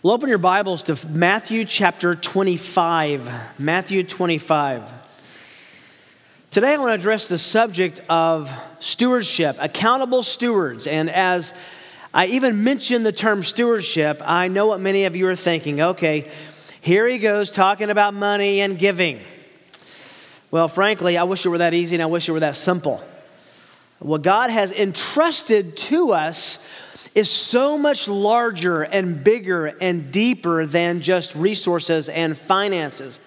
Well, open your Bibles to Matthew chapter 25. Matthew 25. Today, I want to address the subject of stewardship, accountable stewards. And as I even mention the term stewardship, I know what many of you are thinking. Okay, here he goes talking about money and giving. Well, frankly, I wish it were that easy and I wish it were that simple. What God has entrusted to us is so much larger and bigger and deeper than just resources and finances.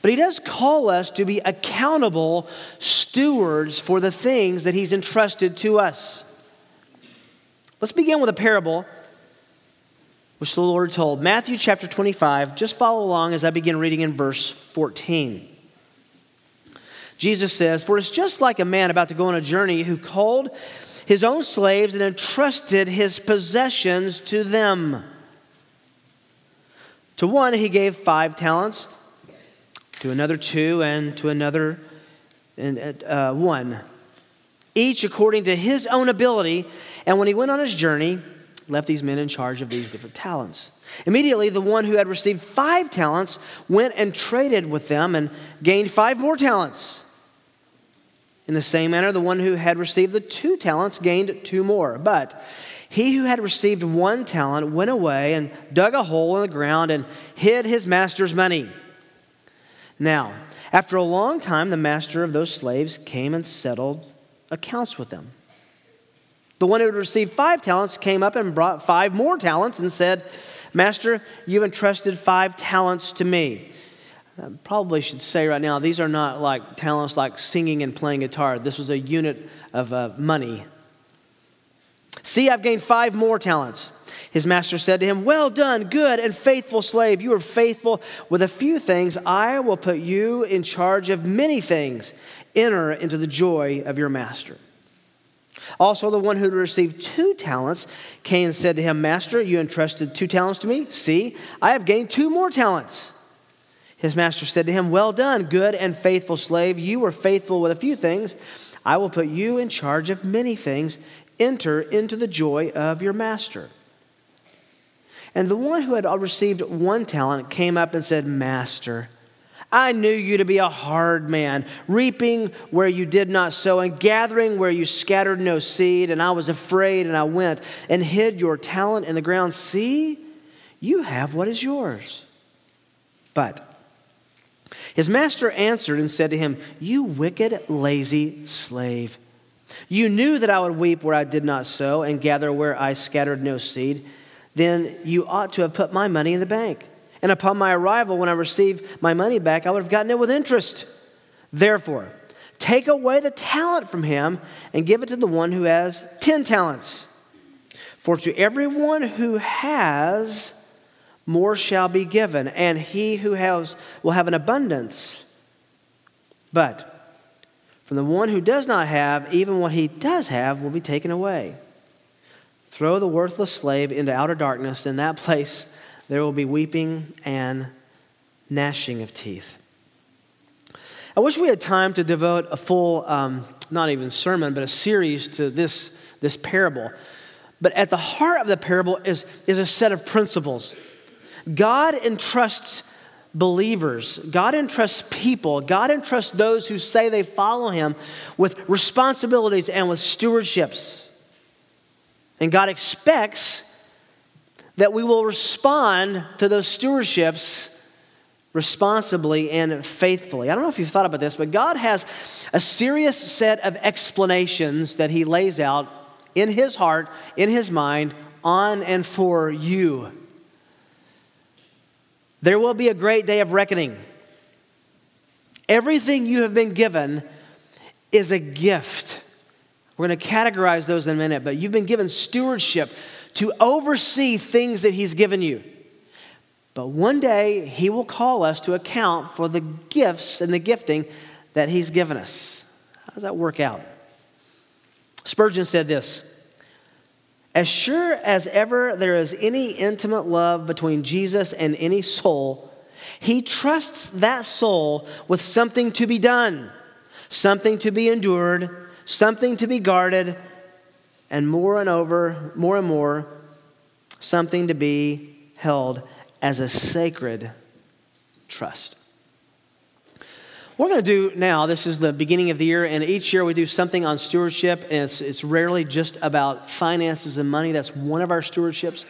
But he does call us to be accountable stewards for the things that he's entrusted to us. Let's begin with a parable which the Lord told. Matthew chapter 25. Just follow along as I begin reading in verse 14. Jesus says, For it's just like a man about to go on a journey who called his own slaves and entrusted his possessions to them. To one, he gave five talents, to another, two, and to another, uh, one, each according to his own ability. And when he went on his journey, left these men in charge of these different talents. Immediately, the one who had received five talents went and traded with them and gained five more talents. In the same manner, the one who had received the two talents gained two more. But he who had received one talent went away and dug a hole in the ground and hid his master's money. Now, after a long time, the master of those slaves came and settled accounts with them. The one who had received five talents came up and brought five more talents and said, Master, you've entrusted five talents to me. I probably should say right now, these are not like talents like singing and playing guitar. This was a unit of uh, money. See, I've gained five more talents. His master said to him, Well done, good and faithful slave. You are faithful with a few things. I will put you in charge of many things. Enter into the joy of your master. Also, the one who received two talents came and said to him, Master, you entrusted two talents to me. See, I have gained two more talents. His master said to him, Well done, good and faithful slave. You were faithful with a few things. I will put you in charge of many things. Enter into the joy of your master. And the one who had received one talent came up and said, Master, I knew you to be a hard man, reaping where you did not sow, and gathering where you scattered no seed. And I was afraid, and I went and hid your talent in the ground. See, you have what is yours. But his master answered and said to him, You wicked, lazy slave. You knew that I would weep where I did not sow and gather where I scattered no seed. Then you ought to have put my money in the bank. And upon my arrival, when I received my money back, I would have gotten it with interest. Therefore, take away the talent from him and give it to the one who has 10 talents. For to everyone who has, more shall be given, and he who has will have an abundance. But from the one who does not have, even what he does have will be taken away. Throw the worthless slave into outer darkness. In that place, there will be weeping and gnashing of teeth. I wish we had time to devote a full, um, not even sermon, but a series to this, this parable. But at the heart of the parable is, is a set of principles God entrusts believers, God entrusts people, God entrusts those who say they follow Him with responsibilities and with stewardships. And God expects that we will respond to those stewardships responsibly and faithfully. I don't know if you've thought about this, but God has a serious set of explanations that He lays out in His heart, in His mind, on and for you. There will be a great day of reckoning. Everything you have been given is a gift. We're going to categorize those in a minute, but you've been given stewardship to oversee things that He's given you. But one day, He will call us to account for the gifts and the gifting that He's given us. How does that work out? Spurgeon said this as sure as ever there is any intimate love between Jesus and any soul, he trusts that soul with something to be done, something to be endured, something to be guarded, and more and over, more and more, something to be held as a sacred trust. We're going to do now, this is the beginning of the year, and each year we do something on stewardship, and it's, it's rarely just about finances and money. That's one of our stewardships.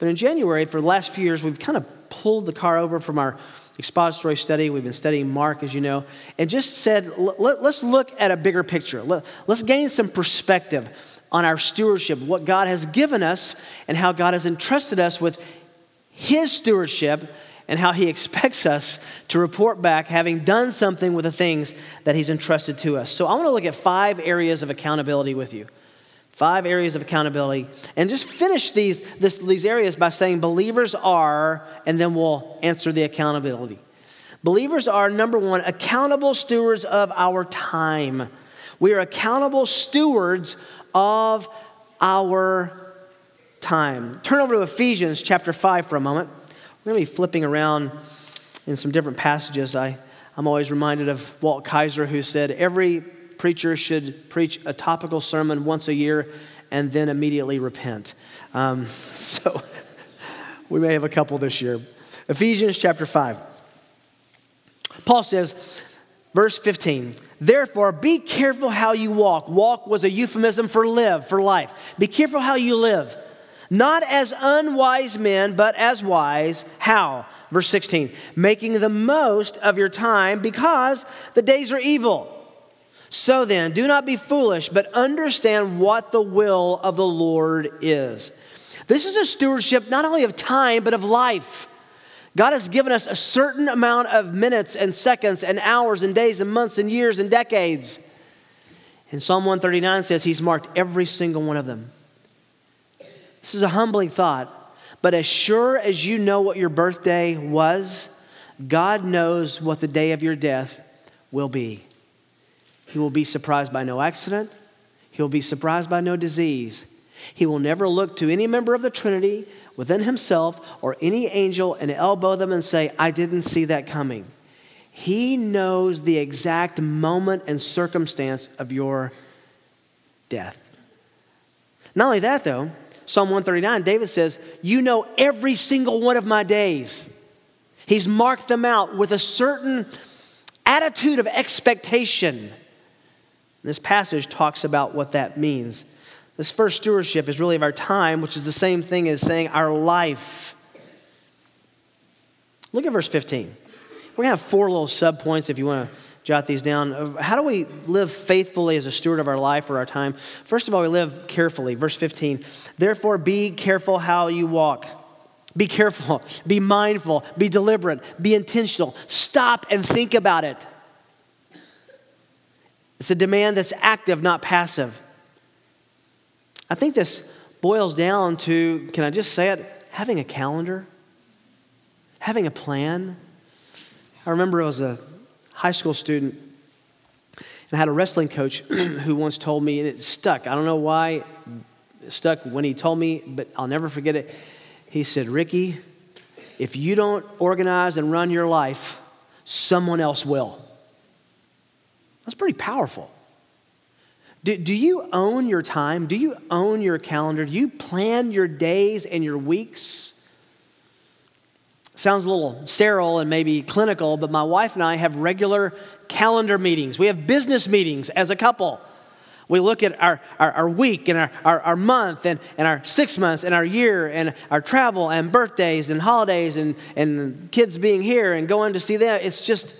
But in January, for the last few years, we've kind of pulled the car over from our expository study. We've been studying Mark, as you know, and just said, let, us look at a bigger picture. Let, let's gain some perspective on our stewardship, what God has given us, and how God has entrusted us with His stewardship and how he expects us to report back having done something with the things that he's entrusted to us. So I want to look at five areas of accountability with you. Five areas of accountability. And just finish these, this, these areas by saying believers are, and then we'll answer the accountability. Believers are, number one, accountable stewards of our time. We are accountable stewards of our time. Turn over to Ephesians chapter 5 for a moment. We're going to be flipping around in some different passages. I, I'm always reminded of Walt Kaiser, who said, Every preacher should preach a topical sermon once a year and then immediately repent. Um, so we may have a couple this year. Ephesians chapter 5. Paul says, verse 15, Therefore, be careful how you walk. Walk was a euphemism for live, for life. Be careful how you live not as unwise men, but as wise. How? Verse 16, making the most of your time because the days are evil. So then, do not be foolish, but understand what the will of the Lord is. This is a stewardship not only of time, but of life. God has given us a certain amount of minutes and seconds and hours and days and months and years and decades. And Psalm 139 says He's marked every single one of them. This is a humbling thought, but as sure as you know what your birthday was, God knows what the day of your death will be. He will be surprised by no accident, He'll be surprised by no disease. He will never look to any member of the Trinity within himself or any angel and elbow them and say, I didn't see that coming. He knows the exact moment and circumstance of your death. Not only that, though, Psalm 139, David says, You know every single one of my days. He's marked them out with a certain attitude of expectation. This passage talks about what that means. This first stewardship is really of our time, which is the same thing as saying our life. Look at verse 15. We're going to have four little subpoints if you want to jot these down. Uh, how do we live faithfully as a steward of our life or our time? First of all, we live carefully. Verse 15. Therefore, be careful how you walk. Be careful, be mindful, be deliberate, be intentional. Stop and think about it. It's a demand that's active, not passive. I think this boils down to, can I just say it, having a calendar, having a plan. I remember it was a high school student, and I had a wrestling coach who once told me, and it stuck. I don't know why it stuck when he told me, but I'll never forget it. He said, Ricky, if you don't organize and run your life, someone else will. That's pretty powerful. Do, do you own your time? Do you own your calendar? Do you plan your days and your weeks? Sounds a little sterile and maybe clinical, but my wife and I have regular calendar meetings. We have business meetings as a couple. We look at our, our, our week and our, our, our, month and, and our six months and our year and our travel and birthdays and holidays and, and kids being here and going to see them. It's just,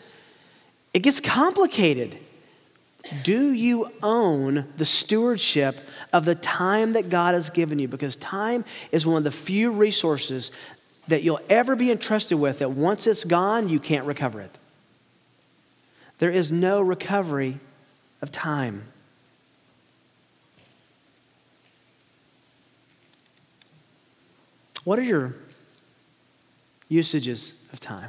it gets complicated. Do you own the stewardship of the time that God has given you? Because time is one of the few resources that you'll ever be entrusted with that once it's gone, you can't recover it. There is no recovery of time. What are your usages of time?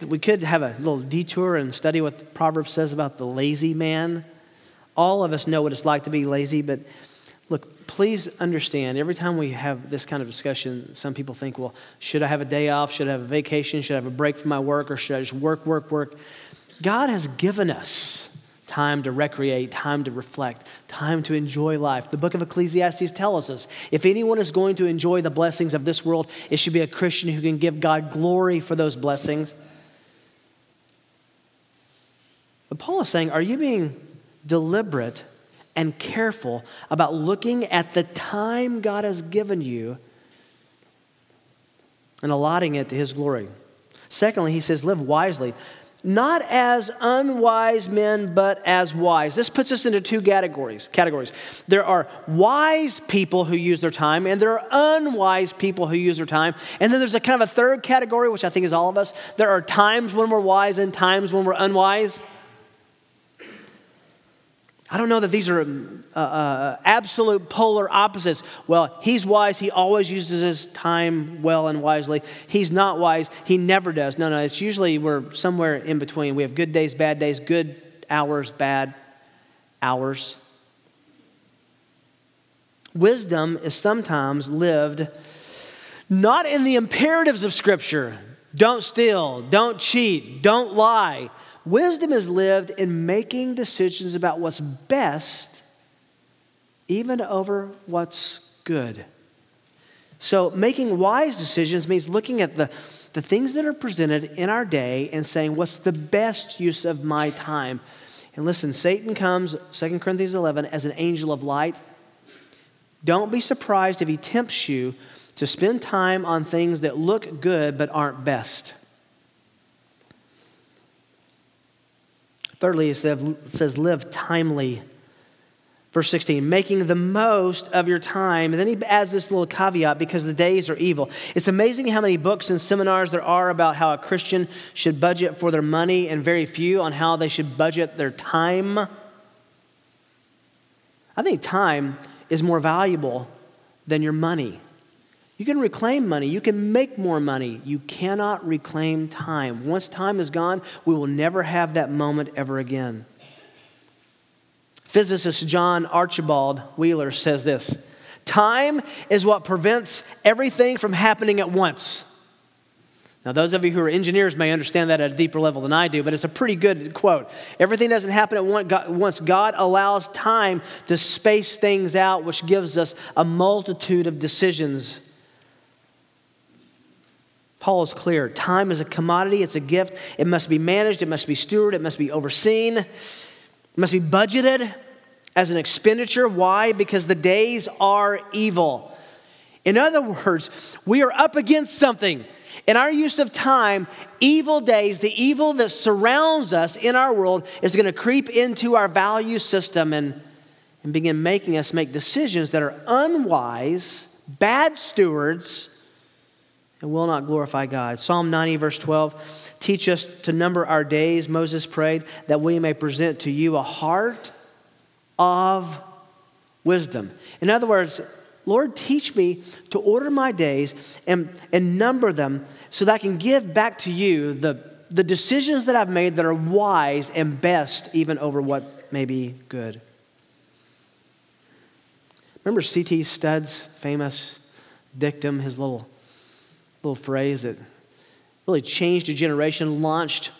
We could have a little detour and study what the proverb says about the lazy man. All of us know what it's like to be lazy, but Look, please understand, every time we have this kind of discussion, some people think, well, should I have a day off? Should I have a vacation? Should I have a break from my work? Or should I just work, work, work? God has given us time to recreate, time to reflect, time to enjoy life. The book of Ecclesiastes tells us if anyone is going to enjoy the blessings of this world, it should be a Christian who can give God glory for those blessings. But Paul is saying, are you being deliberate and careful about looking at the time God has given you and allotting it to his glory? Secondly, he says, live wisely not as unwise men, but as wise. This puts us into two categories. Categories. There are wise people who use their time, and there are unwise people who use their time. And then there's a kind of a third category, which I think is all of us. There are times when we're wise and times when we're unwise. I don't know that these are uh, uh, absolute polar opposites. Well, he's wise. He always uses his time well and wisely. He's not wise. He never does. No, no. It's usually we're somewhere in between. We have good days, bad days, good hours, bad hours. Wisdom is sometimes lived not in the imperatives of Scripture don't steal, don't cheat, don't lie Wisdom is lived in making decisions about what's best, even over what's good. So, making wise decisions means looking at the, the things that are presented in our day and saying, what's the best use of my time? And listen, Satan comes, 2 Corinthians 11, as an angel of light. Don't be surprised if he tempts you to spend time on things that look good but aren't best. Thirdly, it says, live timely. Verse 16, making the most of your time. And then he adds this little caveat because the days are evil. It's amazing how many books and seminars there are about how a Christian should budget for their money and very few on how they should budget their time. I think time is more valuable than your money. You can reclaim money. You can make more money. You cannot reclaim time. Once time is gone, we will never have that moment ever again. Physicist John Archibald Wheeler says this Time is what prevents everything from happening at once. Now, those of you who are engineers may understand that at a deeper level than I do, but it's a pretty good quote. Everything doesn't happen at once. God allows time to space things out, which gives us a multitude of decisions Paul is clear. Time is a commodity, it's a gift. It must be managed, it must be stewarded, it must be overseen, it must be budgeted as an expenditure. Why? Because the days are evil. In other words, we are up against something. In our use of time, evil days, the evil that surrounds us in our world, is going to creep into our value system and, and begin making us make decisions that are unwise, bad stewards and will not glorify God. Psalm 90, verse 12 teach us to number our days, Moses prayed, that we may present to you a heart of wisdom. In other words, Lord, teach me to order my days and, and number them so that I can give back to you the, the decisions that I've made that are wise and best, even over what may be good. Remember C.T. Studd's famous dictum, his little little phrase that really changed a generation, launched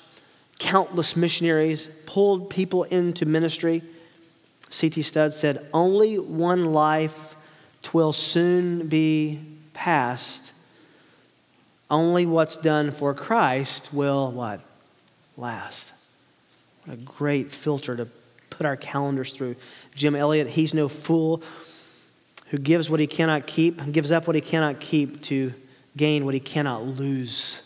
countless missionaries, pulled people into ministry. C.T. Studd said, Only one life twill soon be past. Only what's done for Christ will what? Last. What a great filter to put our calendars through. Jim Elliot, he's no fool who gives what he cannot keep, gives up what he cannot keep to gain what he cannot lose.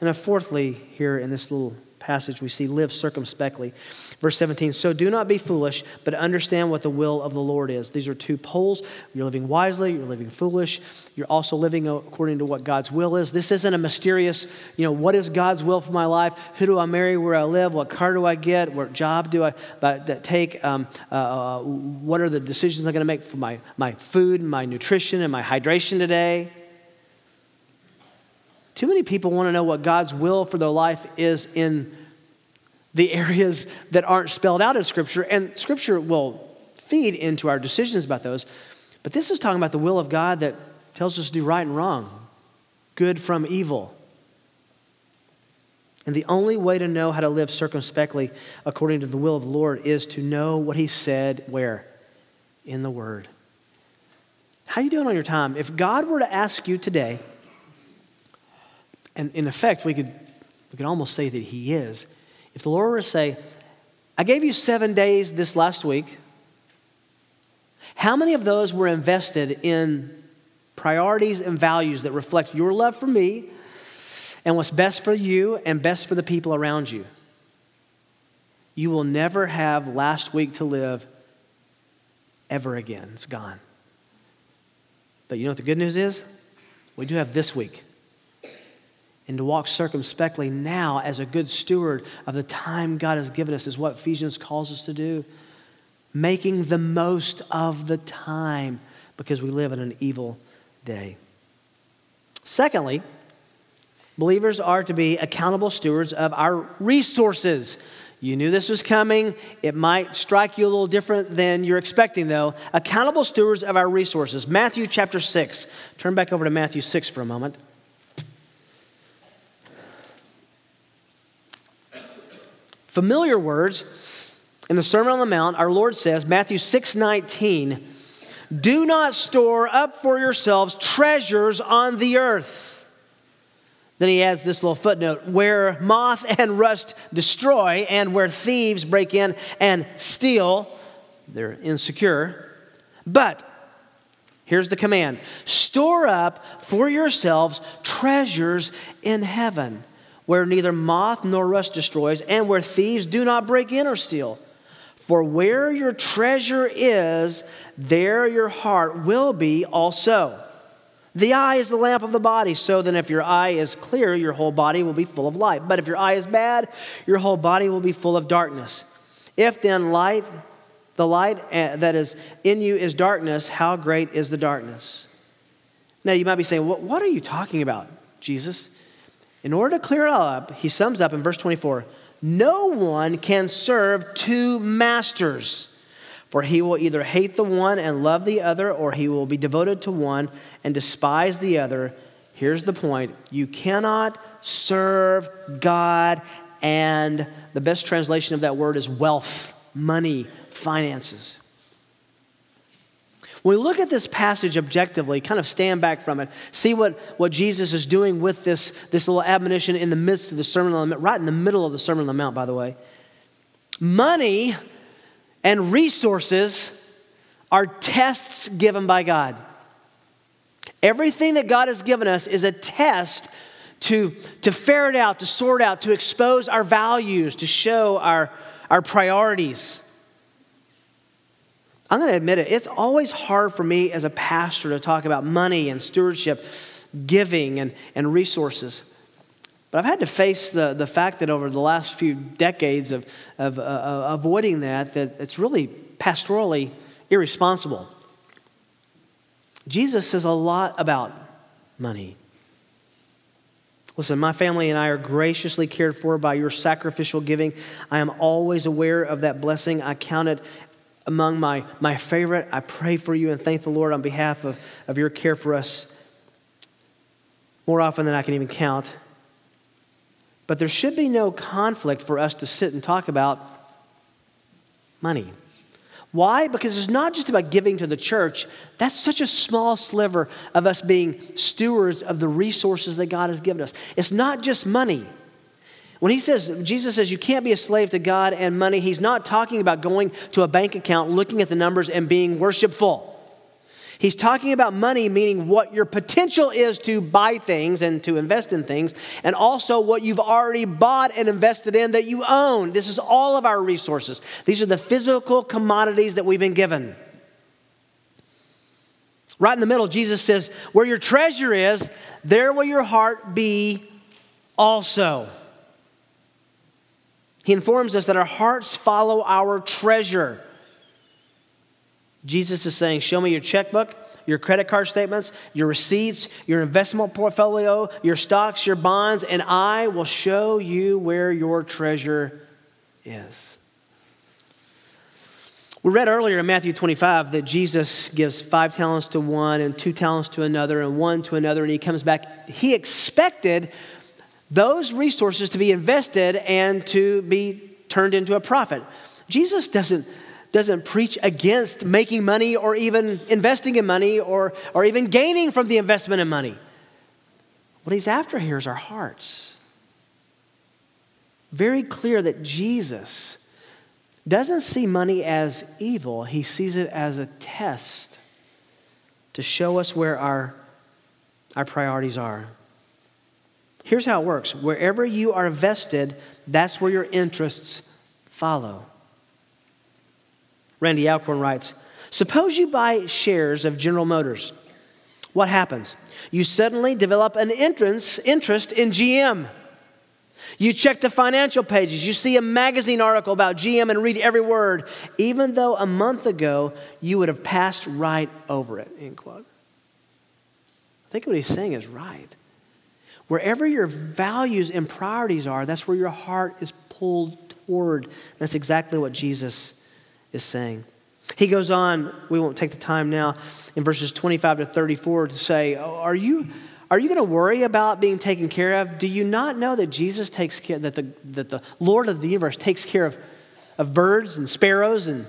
And fourthly, here in this little passage, we see live circumspectly. Verse 17 So do not be foolish, but understand what the will of the Lord is. These are two poles. You're living wisely, you're living foolish, you're also living according to what God's will is. This isn't a mysterious, you know, what is God's will for my life? Who do I marry? Where I live? What car do I get? What job do I take? Um, uh, uh, what are the decisions I'm going to make for my, my food, my nutrition, and my hydration today? Too many people want to know what God's will for their life is in the areas that aren't spelled out in Scripture, and Scripture will feed into our decisions about those. But this is talking about the will of God that tells us to do right and wrong, good from evil. And the only way to know how to live circumspectly according to the will of the Lord is to know what he said where? In the Word. How you doing on your time? If God were to ask you today, and in effect, we could, we could almost say that he is. If the Lord were to say, I gave you seven days this last week, how many of those were invested in priorities and values that reflect your love for me and what's best for you and best for the people around you? You will never have last week to live ever again. It's gone. But you know what the good news is? We do have this week. And to walk circumspectly now as a good steward of the time God has given us is what Ephesians calls us to do making the most of the time because we live in an evil day. Secondly, believers are to be accountable stewards of our resources. You knew this was coming. It might strike you a little different than you're expecting, though. Accountable stewards of our resources. Matthew chapter 6. Turn back over to Matthew 6 for a moment. Familiar words in the Sermon on the Mount, our Lord says, Matthew 6 19, do not store up for yourselves treasures on the earth. Then he adds this little footnote where moth and rust destroy, and where thieves break in and steal, they're insecure. But here's the command store up for yourselves treasures in heaven, where neither moth nor rust destroys, and where thieves do not break in or steal. For where your treasure is, there your heart will be also. The eye is the lamp of the body, so then if your eye is clear, your whole body will be full of light. But if your eye is bad, your whole body will be full of darkness. If then light, the light eh, that is in you is darkness, how great is the darkness? Now you might be saying, What are you talking about, Jesus? In order to clear it all up, he sums up in verse 24 no one can serve two masters. For he will either hate the one and love the other, or he will be devoted to one and despise the other. Here's the point you cannot serve God and the best translation of that word is wealth, money, finances. When we look at this passage objectively, kind of stand back from it, see what, what Jesus is doing with this, this little admonition in the midst of the Sermon on the Mount, right in the middle of the Sermon on the Mount, by the way. Money and resources are tests given by God. Everything that God has given us is a test to, to ferret out, to sort out, to expose our values, to show our, our priorities. I'm going to admit it, it's always hard for me as a pastor to talk about money and stewardship, giving and, and resources. But I've had to face the, the fact that over the last few decades of, of uh, uh avoiding that, that it's really pastorally irresponsible. Jesus says a lot about money. Listen, my family and I are graciously cared for by your sacrificial giving. I am always aware of that blessing. I count it among my, my favorite. I pray for you and thank the Lord on behalf of, of your care for us more often than I can even count. But there should be no conflict for us to sit and talk about money. Why? Because it's not just about giving to the church. That's such a small sliver of us being stewards of the resources that God has given us. It's not just money. When he says, Jesus says you can't be a slave to God and money, he's not talking about going to a bank account, looking at the numbers, and being worshipful. He's talking about money, meaning what your potential is to buy things and to invest in things, and also what you've already bought and invested in that you own. This is all of our resources. These are the physical commodities that we've been given. Right in the middle, Jesus says, Where your treasure is, there will your heart be also. He informs us that our hearts follow our treasure. Jesus is saying, Show me your checkbook, your credit card statements, your receipts, your investment portfolio, your stocks, your bonds, and I will show you where your treasure is. We read earlier in Matthew 25 that Jesus gives five talents to one and two talents to another and one to another, and he comes back. He expected those resources to be invested and to be turned into a profit. Jesus doesn't, doesn't preach against making money or even investing in money or, or even gaining from the investment in money. What he's after here is our hearts. Very clear that Jesus doesn't see money as evil, he sees it as a test to show us where our, our priorities are. Here's how it works wherever you are vested, that's where your interests follow. Randy Alcorn writes Suppose you buy shares of General Motors. What happens? You suddenly develop an entrance, interest in GM. You check the financial pages, you see a magazine article about GM and read every word, even though a month ago you would have passed right over it. End quote. I think what he's saying is right. Wherever your values and priorities are, that's where your heart is pulled toward. That's exactly what Jesus is saying. He goes on, we won't take the time now, in verses 25 to 34 to say, oh, Are you, are you going to worry about being taken care of? Do you not know that Jesus takes care, that the, that the Lord of the universe takes care of, of birds and sparrows and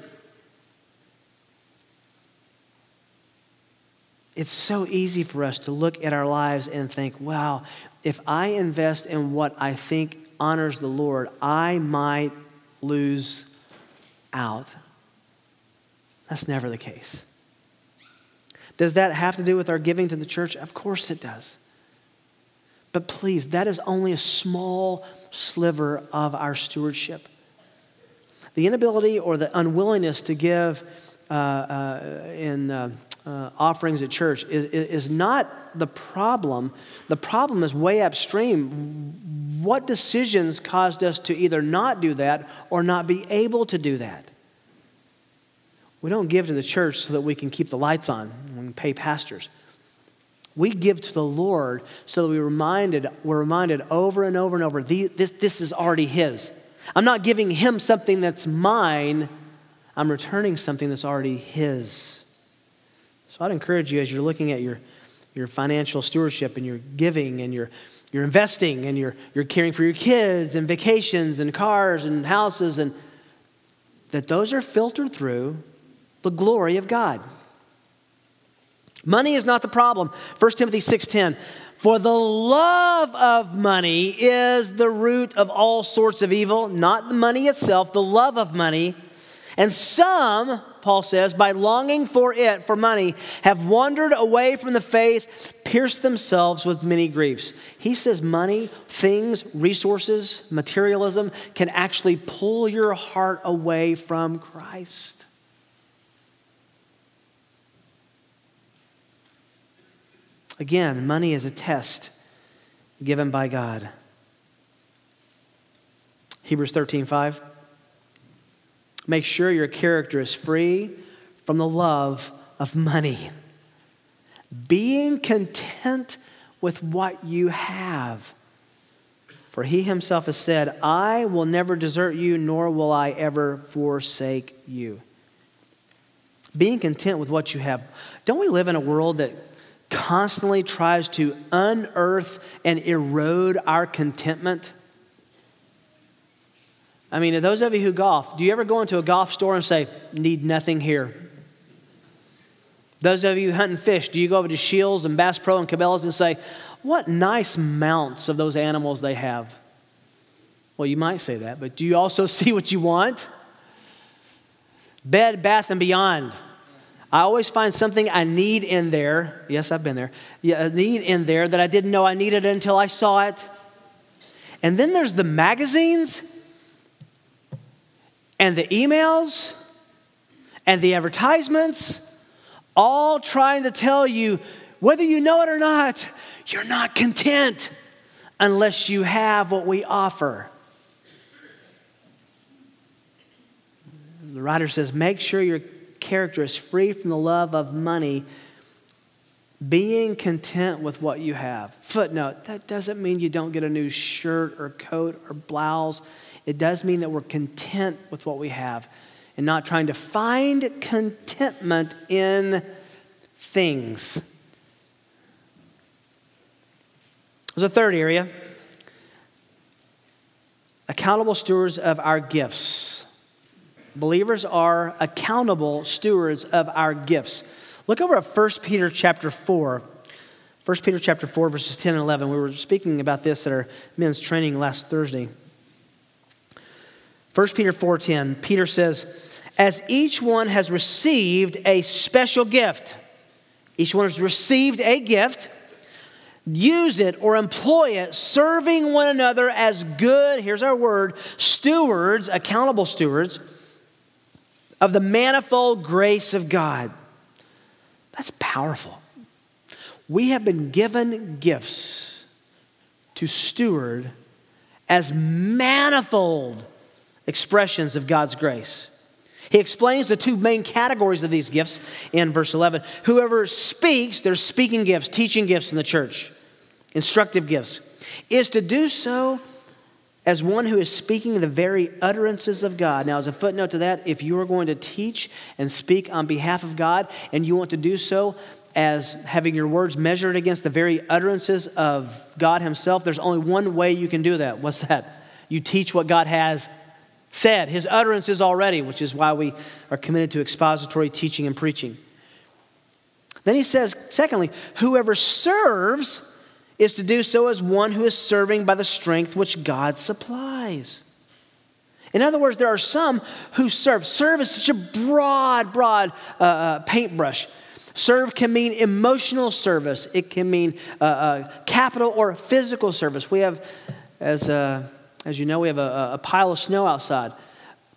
it's so easy for us to look at our lives and think, wow, if I invest in what I think honors the Lord, I might lose out. That's never the case. Does that have to do with our giving to the church? Of course it does. But please, that is only a small sliver of our stewardship. The inability or the unwillingness to give uh, uh, in uh, uh, offerings at church is, is not the problem. The problem is way upstream. What decisions caused us to either not do that or not be able to do that? We don't give to the church so that we can keep the lights on and pay pastors. We give to the Lord so that we reminded, we're reminded over and over and over this, this is already His. I'm not giving Him something that's mine, I'm returning something that's already His. So I'd encourage you as you're looking at your, your financial stewardship and your giving and your, your investing and your, you're caring for your kids and vacations and cars and houses and that those are filtered through the glory of God. Money is not the problem. 1 Timothy 6:10 For the love of money is the root of all sorts of evil, not the money itself, the love of money. And some Paul says, by longing for it, for money, have wandered away from the faith, pierced themselves with many griefs. He says money, things, resources, materialism can actually pull your heart away from Christ. Again, money is a test given by God. Hebrews 13, 5. Make sure your character is free from the love of money. Being content with what you have. For he himself has said, I will never desert you, nor will I ever forsake you. Being content with what you have. Don't we live in a world that constantly tries to unearth and erode our contentment? I mean, those of you who golf, do you ever go into a golf store and say, need nothing here? Those of you hunting fish, do you go over to Scheels and Bass Pro and Cabela's and say, what nice mounts of those animals they have? Well, you might say that, but do you also see what you want? Bed, bath, and beyond. I always find something I need in there. Yes, I've been there. Yeah, a need in there that I didn't know I needed until I saw it. And then there's the magazines and the emails and the advertisements, all trying to tell you, whether you know it or not, you're not content unless you have what we offer. The writer says, make sure your character is free from the love of money, being content with what you have. Footnote, that doesn't mean you don't get a new shirt or coat or blouse it does mean that we're content with what we have and not trying to find contentment in things. There's a third area accountable stewards of our gifts. Believers are accountable stewards of our gifts. Look over at 1 Peter chapter 4. 1 Peter chapter 4, verses 10 and 11. We were speaking about this at our men's training last Thursday. 1 Peter 4:10, Peter says, "As each one has received a special gift, each one has received a gift, use it or employ it, serving one another as good, here's our word, stewards, accountable stewards of the manifold grace of God. That's powerful. We have been given gifts to steward as manifold expressions of God's grace. He explains the two main categories of these gifts in verse 11. Whoever speaks, there's speaking gifts, teaching gifts in the church, instructive gifts, is to do so as one who is speaking the very utterances of God. Now, as a footnote to that, if you are going to teach and speak on behalf of God and you want to do so as having your words measured against the very utterances of God Himself, there's only one way you can do that. What's that? You teach what God has said, His utterances already, which is why we are committed to expository teaching and preaching. Then he says, secondly, whoever serves is to do so as one who is serving by the strength which God supplies. In other words, there are some who serve. Serve is such a broad, broad uh, uh, paintbrush. Serve can mean emotional service, it can mean uh, uh capital or physical service. We have, as, uh, as you know, we have a, a pile of snow outside.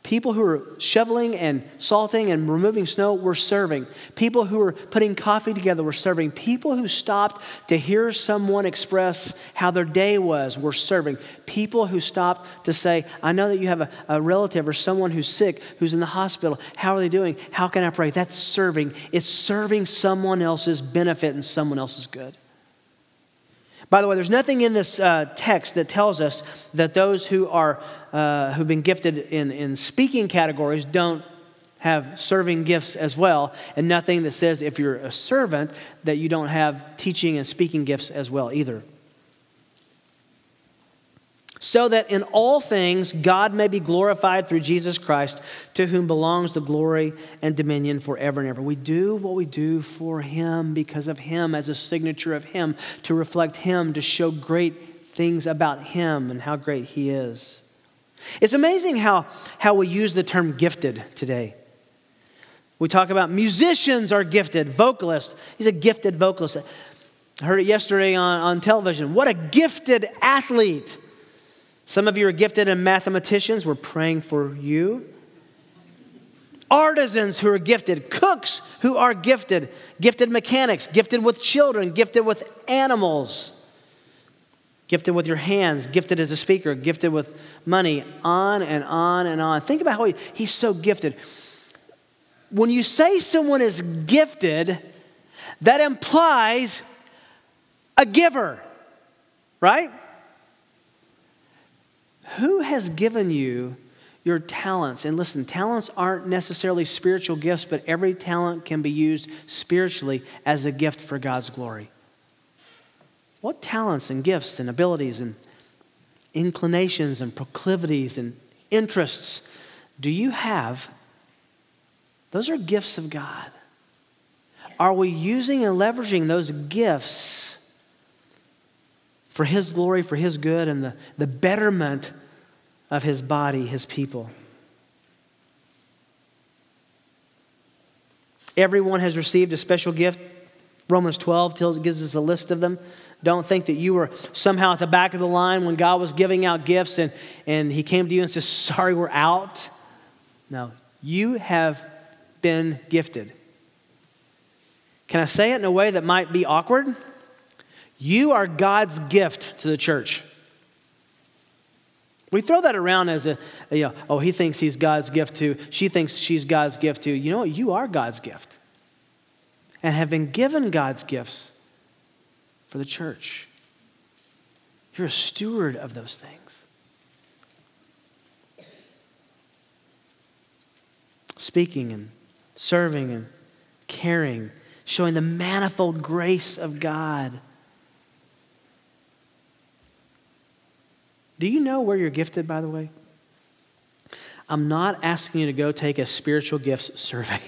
People who are shoveling and salting and removing snow were serving. People who were putting coffee together were serving. People who stopped to hear someone express how their day was were serving. People who stopped to say, I know that you have a, a relative or someone who's sick, who's in the hospital. How are they doing? How can I pray? That's serving. It's serving someone else's benefit and someone else's good. By the way, there's nothing in this uh, text that tells us that those who are uh, who've been gifted in, in speaking categories don't have serving gifts as well, and nothing that says if you're a servant that you don't have teaching and speaking gifts as well either so that in all things God may be glorified through Jesus Christ, to whom belongs the glory and dominion forever and ever. We do what we do for Him because of Him, as a signature of Him, to reflect Him, to show great things about Him and how great He is. It's amazing how, how we use the term gifted today. We talk about musicians are gifted, vocalist. He's a gifted vocalist. I heard it yesterday on, on television. What a gifted athlete. Some of you are gifted in mathematicians. We're praying for you. Artisans who are gifted, cooks who are gifted, gifted mechanics, gifted with children, gifted with animals, gifted with your hands, gifted as a speaker, gifted with money, on and on and on. Think about how he, he's so gifted. When you say someone is gifted, that implies a giver, right? Who has given you your talents? And listen, talents aren't necessarily spiritual gifts, but every talent can be used spiritually as a gift for God's glory. What talents and gifts and abilities and inclinations and proclivities and interests do you have? Those are gifts of God. Are we using and leveraging those gifts for His glory, for His good, and the, the betterment of His body, His people. Everyone has received a special gift. Romans 12 tells, gives us a list of them. Don't think that you were somehow at the back of the line when God was giving out gifts and, and He came to you and says, Sorry, we're out. No, you have been gifted. Can I say it in a way that might be awkward? You are God's gift to the church. We throw that around as a, you know, oh, he thinks he's God's gift to, she thinks she's God's gift to. You know what? You are God's gift and have been given God's gifts for the church. You're a steward of those things. Speaking and serving and caring, showing the manifold grace of God Do you know where you're gifted, by the way? I'm not asking you to go take a spiritual gifts survey.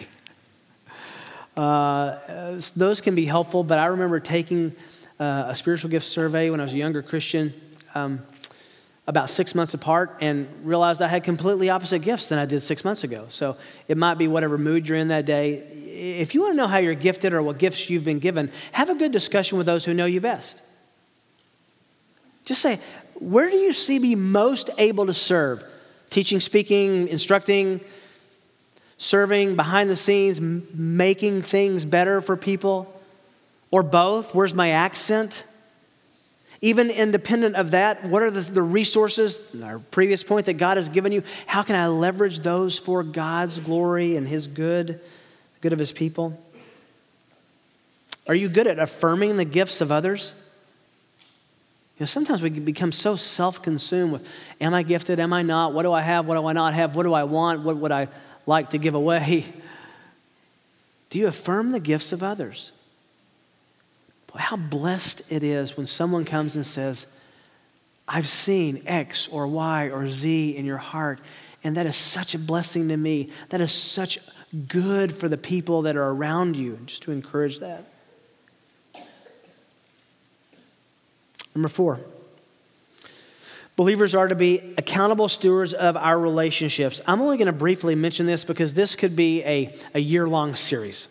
Uh, those can be helpful, but I remember taking uh, a spiritual gifts survey when I was a younger Christian. Um, about six months apart and realized I had completely opposite gifts than I did six months ago. So it might be whatever mood you're in that day. If you want to know how you're gifted or what gifts you've been given, have a good discussion with those who know you best. Just say, where do you see me most able to serve? Teaching, speaking, instructing, serving, behind the scenes, making things better for people? Or both? Where's my accent? Even independent of that, what are the, the resources, our previous point that God has given you? How can I leverage those for God's glory and His good, the good of His people? Are you good at affirming the gifts of others? You know, sometimes we become so self consumed with, am I gifted? Am I not? What do I have? What do I not have? What do I want? What would I like to give away? Do you affirm the gifts of others? Boy, how blessed it is when someone comes and says, I've seen X or Y or Z in your heart, and that is such a blessing to me. That is such good for the people that are around you, just to encourage that. Number four, believers are to be accountable stewards of our relationships. I'm only going to briefly mention this because this could be a, a year long series.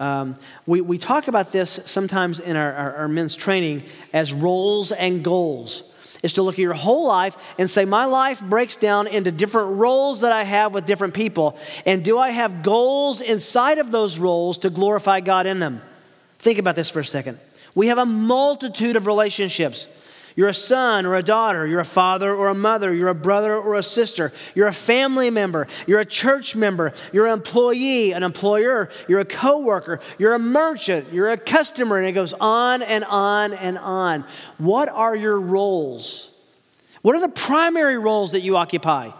Um, we, we talk about this sometimes in our, our, our men's training as roles and goals is to look at your whole life and say, My life breaks down into different roles that I have with different people. And do I have goals inside of those roles to glorify God in them? Think about this for a second. We have a multitude of relationships. You're a son or a daughter. You're a father or a mother. You're a brother or a sister. You're a family member. You're a church member. You're an employee, an employer. You're a coworker. You're a merchant. You're a customer. And it goes on and on and on. What are your roles? What are the primary roles that you occupy?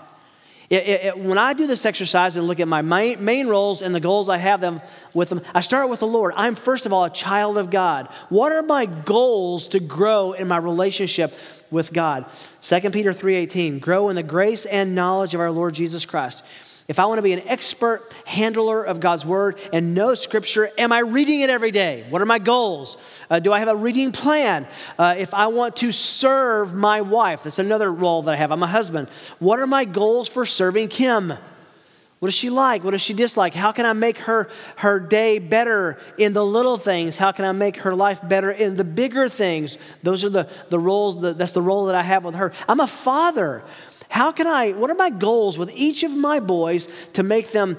It, it, it, when I do this exercise and look at my main, main roles and the goals I have them with them, I start with the Lord. I'm first of all a child of God. What are my goals to grow in my relationship with God? 2 Peter 3:18, grow in the grace and knowledge of our Lord Jesus Christ. If I want to be an expert handler of God's word and know scripture, am I reading it every day? What are my goals? Uh, do I have a reading plan? Uh, if I want to serve my wife, that's another role that I have. I'm a husband. What are my goals for serving Kim? What does she like? What does she dislike? How can I make her her day better in the little things? How can I make her life better in the bigger things? Those are the, the roles, that, that's the role that I have with her. I'm a father. How can I, what are my goals with each of my boys to make them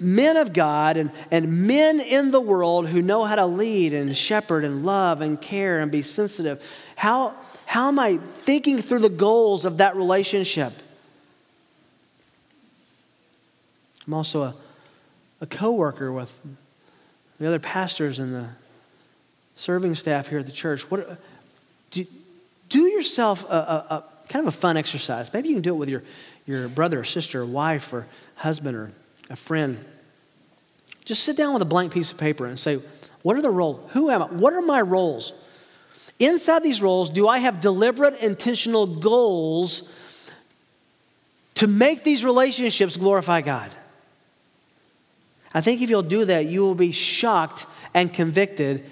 men of God and, and men in the world who know how to lead and shepherd and love and care and be sensitive? How, how am I thinking through the goals of that relationship? I'm also a, a co worker with the other pastors and the serving staff here at the church. What, do, do yourself a, a, kind of a fun exercise. Maybe you can do it with your, your brother or sister or wife or husband or a friend. Just sit down with a blank piece of paper and say, what are the roles? Who am I? What are my roles? Inside these roles, do I have deliberate, intentional goals to make these relationships glorify God? I think if you'll do that, you will be shocked and convicted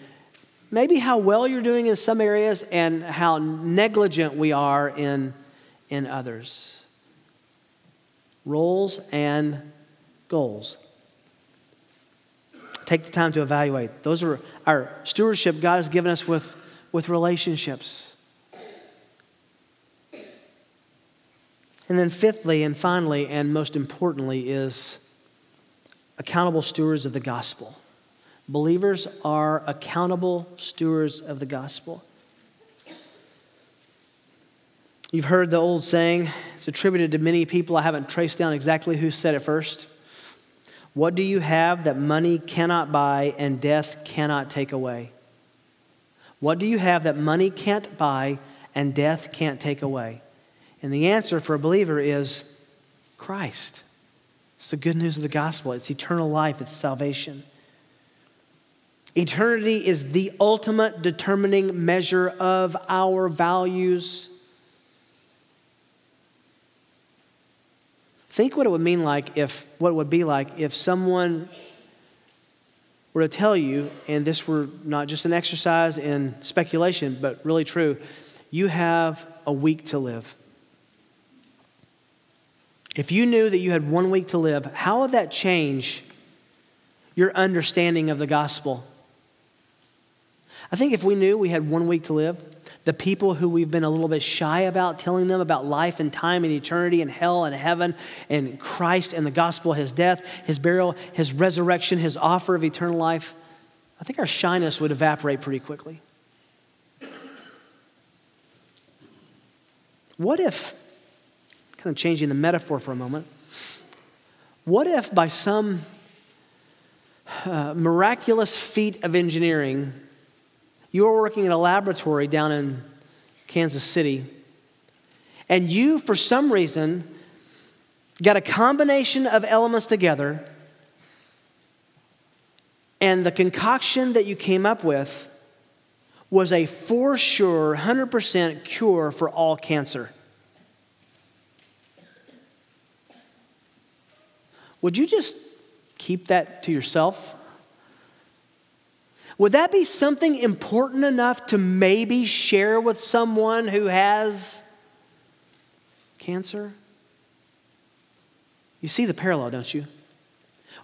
maybe how well you're doing in some areas and how negligent we are in, in others. Roles and goals. Take the time to evaluate. Those are our stewardship God has given us with, with relationships. And then, fifthly and finally, and most importantly, is accountable stewards of the gospel. Believers are accountable stewards of the gospel. You've heard the old saying, it's attributed to many people. I haven't traced down exactly who said it first. What do you have that money cannot buy and death cannot take away? What do you have that money can't buy and death can't take away? And the answer for a believer is Christ. It's the good news of the gospel, it's eternal life, it's salvation. Eternity is the ultimate determining measure of our values. Think what it would mean like if, what it would be like if someone were to tell you, and this were not just an exercise in speculation, but really true, you have a week to live. If you knew that you had one week to live, how would that change your understanding of the gospel? I think if we knew we had one week to live, the people who we've been a little bit shy about telling them about life and time and eternity and hell and heaven and Christ and the gospel, his death, his burial, his resurrection, his offer of eternal life, I think our shyness would evaporate pretty quickly. What if, kind of changing the metaphor for a moment, what if by some uh, miraculous feat of engineering, you were working in a laboratory down in Kansas City, and you, for some reason, got a combination of elements together, and the concoction that you came up with was a for sure 100% cure for all cancer. Would you just keep that to yourself? Would that be something important enough to maybe share with someone who has cancer? You see the parallel, don't you?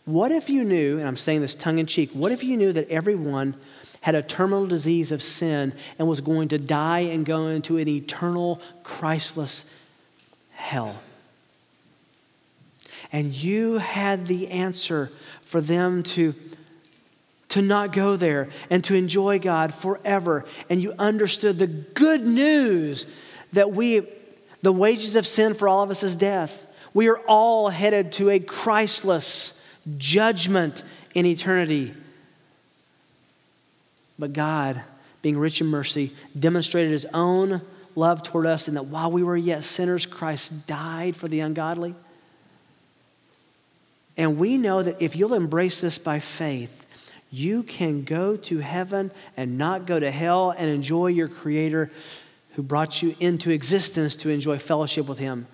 What if you knew, and I'm saying this tongue in cheek, what if you knew that everyone had a terminal disease of sin and was going to die and go into an eternal, Christless hell? And you had the answer for them to to not go there and to enjoy God forever. And you understood the good news that we, the wages of sin for all of us is death. We are all headed to a Christless judgment in eternity. But God, being rich in mercy, demonstrated his own love toward us, and that while we were yet sinners, Christ died for the ungodly. And we know that if you'll embrace this by faith, you can go to heaven and not go to hell and enjoy your Creator who brought you into existence to enjoy fellowship with Him.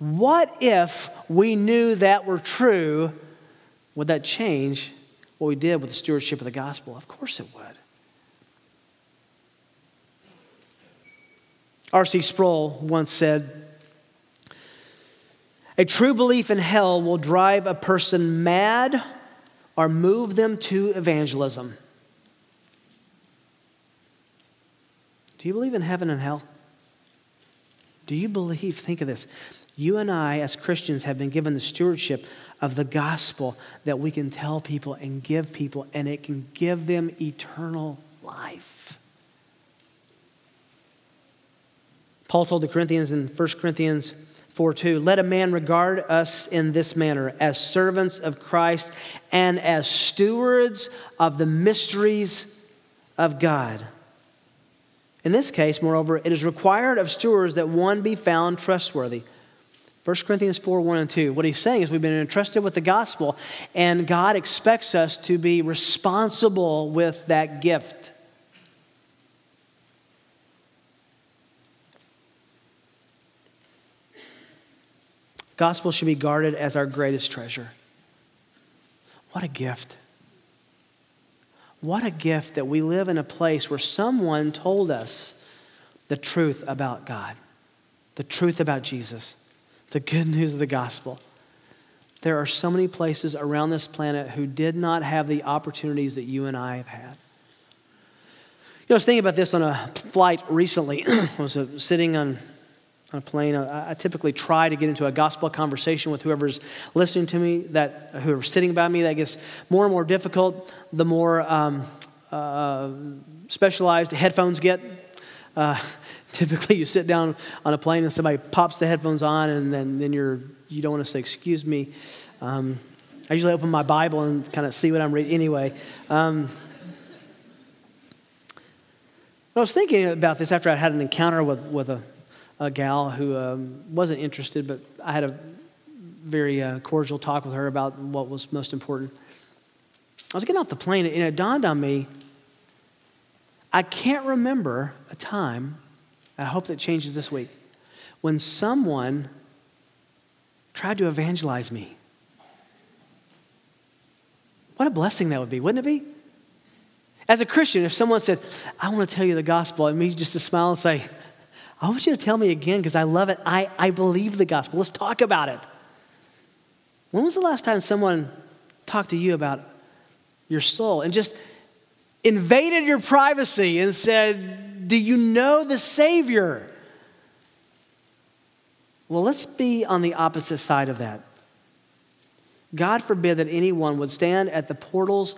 What if we knew that were true? Would that change what we did with the stewardship of the gospel? Of course it would. R.C. Sproul once said, A true belief in hell will drive a person mad or move them to evangelism. Do you believe in heaven and hell? Do you believe, think of this, you and I as Christians have been given the stewardship of the gospel that we can tell people and give people, and it can give them eternal life. Paul told the Corinthians in 1 Corinthians 4 2. Let a man regard us in this manner as servants of Christ and as stewards of the mysteries of God. In this case, moreover, it is required of stewards that one be found trustworthy. 1 Corinthians 4 1 and 2. What he's saying is we've been entrusted with the gospel, and God expects us to be responsible with that gift. Gospel should be guarded as our greatest treasure. What a gift. What a gift that we live in a place where someone told us the truth about God, the truth about Jesus, the good news of the gospel. There are so many places around this planet who did not have the opportunities that you and I have had. You know, I was thinking about this on a flight recently. I was uh, sitting on on a plane. I, I, typically try to get into a gospel conversation with whoever's listening to me, that whoever's sitting by me. That gets more and more difficult the more um, uh, specialized headphones get. Uh, typically, you sit down on a plane and somebody pops the headphones on, and then, then you're you don't want to say excuse me. Um, I usually open my Bible and kind of see what I'm reading anyway. Um, I was thinking about this after I had an encounter with, with a a gal who um, wasn't interested, but I had a very uh, cordial talk with her about what was most important. I was getting off the plane, and it dawned on me I can't remember a time, I hope that changes this week, when someone tried to evangelize me. What a blessing that would be, wouldn't it be? As a Christian, if someone said, I want to tell you the gospel, it means just to smile and say, I want you to tell me again because I love it. I, I believe the gospel. Let's talk about it. When was the last time someone talked to you about your soul and just invaded your privacy and said, Do you know the Savior? Well, let's be on the opposite side of that. God forbid that anyone would stand at the portals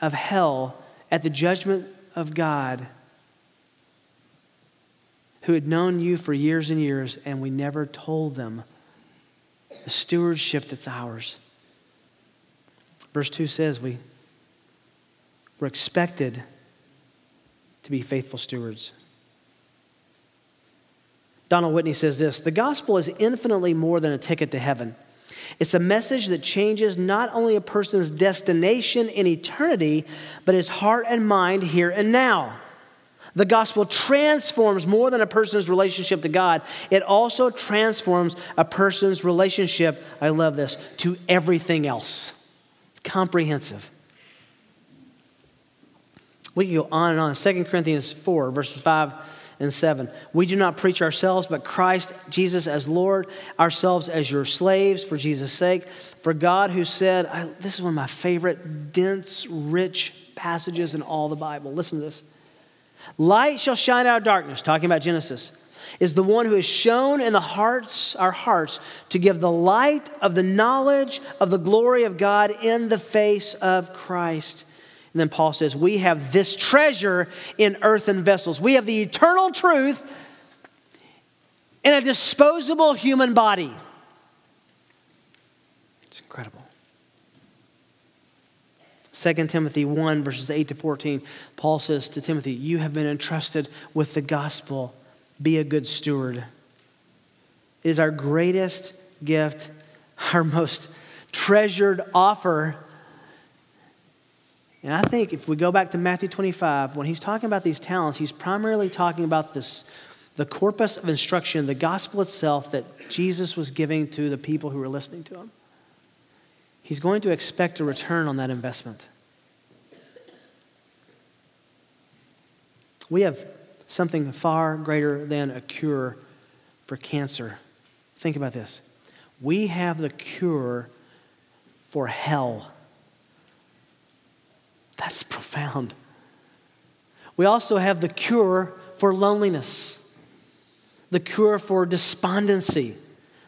of hell at the judgment of God who had known you for years and years, and we never told them the stewardship that's ours. Verse 2 says we, we're expected to be faithful stewards. Donald Whitney says this The gospel is infinitely more than a ticket to heaven. It's a message that changes not only a person's destination in eternity, but his heart and mind here and now. The gospel transforms more than a person's relationship to God, it also transforms a person's relationship, I love this, to everything else. Comprehensive. We can go on and on. 2 Corinthians 4, verses 5 and 7. We do not preach ourselves, but Christ Jesus as Lord, ourselves as your slaves for Jesus' sake. For God, who said, I, This is one of my favorite, dense, rich passages in all the Bible. Listen to this. Light shall shine out of darkness, talking about Genesis, is the one who is shone in the hearts, our hearts, to give the light of the knowledge of the glory of God in the face of Christ. And then Paul says, We have this treasure in earthen vessels. We have the eternal truth in a disposable human body. It's incredible. 2 Timothy 1, verses 8 to 14, Paul says to Timothy, You have been entrusted with the gospel. Be a good steward. It is our greatest gift, our most treasured offer and I think if we go back to Matthew 25, when he's talking about these talents, he's primarily talking about this, the corpus of instruction, the gospel itself that Jesus was giving to the people who were listening to him. He's going to expect a return on that investment. We have something far greater than a cure for cancer. Think about this. We have the cure for hell. That's profound. We also have the cure for loneliness, the cure for despondency,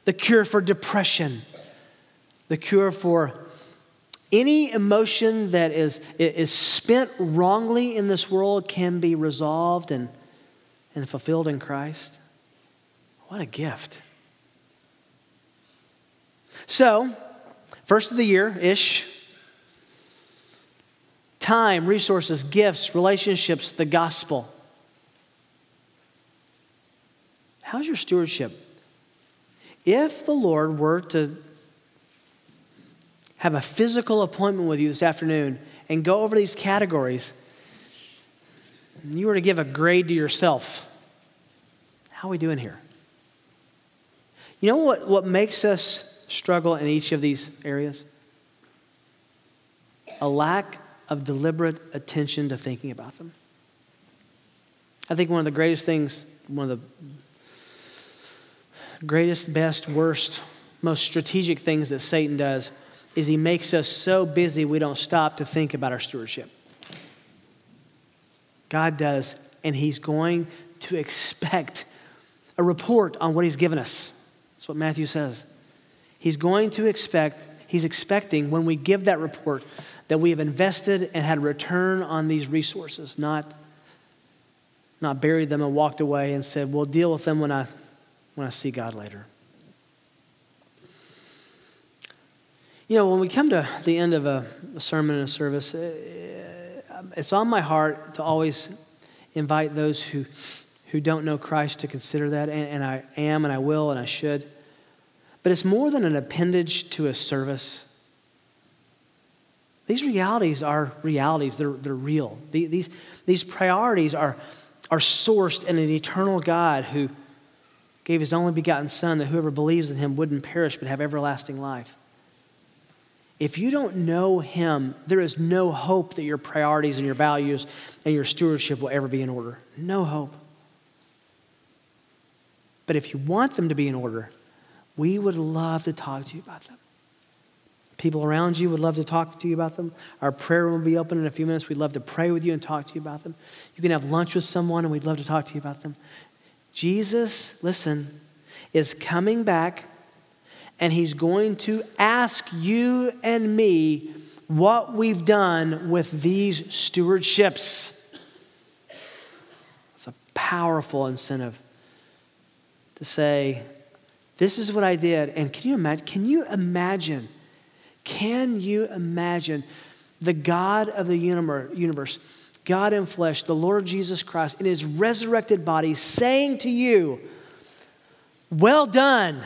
the cure for depression, the cure for any emotion that is, is spent wrongly in this world can be resolved and, and fulfilled in Christ. What a gift. So, first of the year ish, time, resources, gifts, relationships, the gospel. How's your stewardship? If the Lord were to have a physical appointment with you this afternoon and go over these categories, and you were to give a grade to yourself, how are we doing here? You know what, what makes us struggle in each of these areas? A lack of deliberate attention to thinking about them. I think one of the greatest things, one of the greatest, best, worst, most strategic things that Satan does is he makes us so busy we don't stop to think about our stewardship. God does, and he's going to expect a report on what he's given us. That's what Matthew says. He's going to expect, he's expecting when we give that report that we have invested and had a return on these resources, not, not buried them and walked away and said, we'll deal with them when I, when I see God later. You know, when we come to the end of a, a sermon and a service, eh, it's on my heart to always invite those who, who don't know Christ to consider that, and, and I am, and I will, and I should. But it's more than an appendage to a service. These realities are realities, they're, they're real. These, these priorities are, are sourced in an eternal God who gave his only begotten Son that whoever believes in him wouldn't perish but have everlasting life. If you don't know him, there is no hope that your priorities and your values and your stewardship will ever be in order. No hope. But if you want them to be in order, we would love to talk to you about them. People around you would love to talk to you about them. Our prayer room will be open in a few minutes. We'd love to pray with you and talk to you about them. You can have lunch with someone, and we'd love to talk to you about them. Jesus, listen, is coming back, and he's going to ask you and me what we've done with these stewardships. It's a powerful incentive to say, This is what I did. And can you imagine? Can you imagine? Can you imagine the God of the universe, God in flesh, the Lord Jesus Christ, in his resurrected body, saying to you, Well done,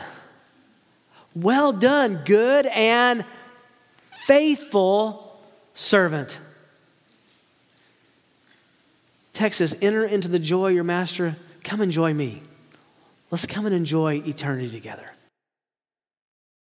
well done, good and faithful servant. Texas, enter into the joy your master. Come enjoy me. Let's come and enjoy eternity together.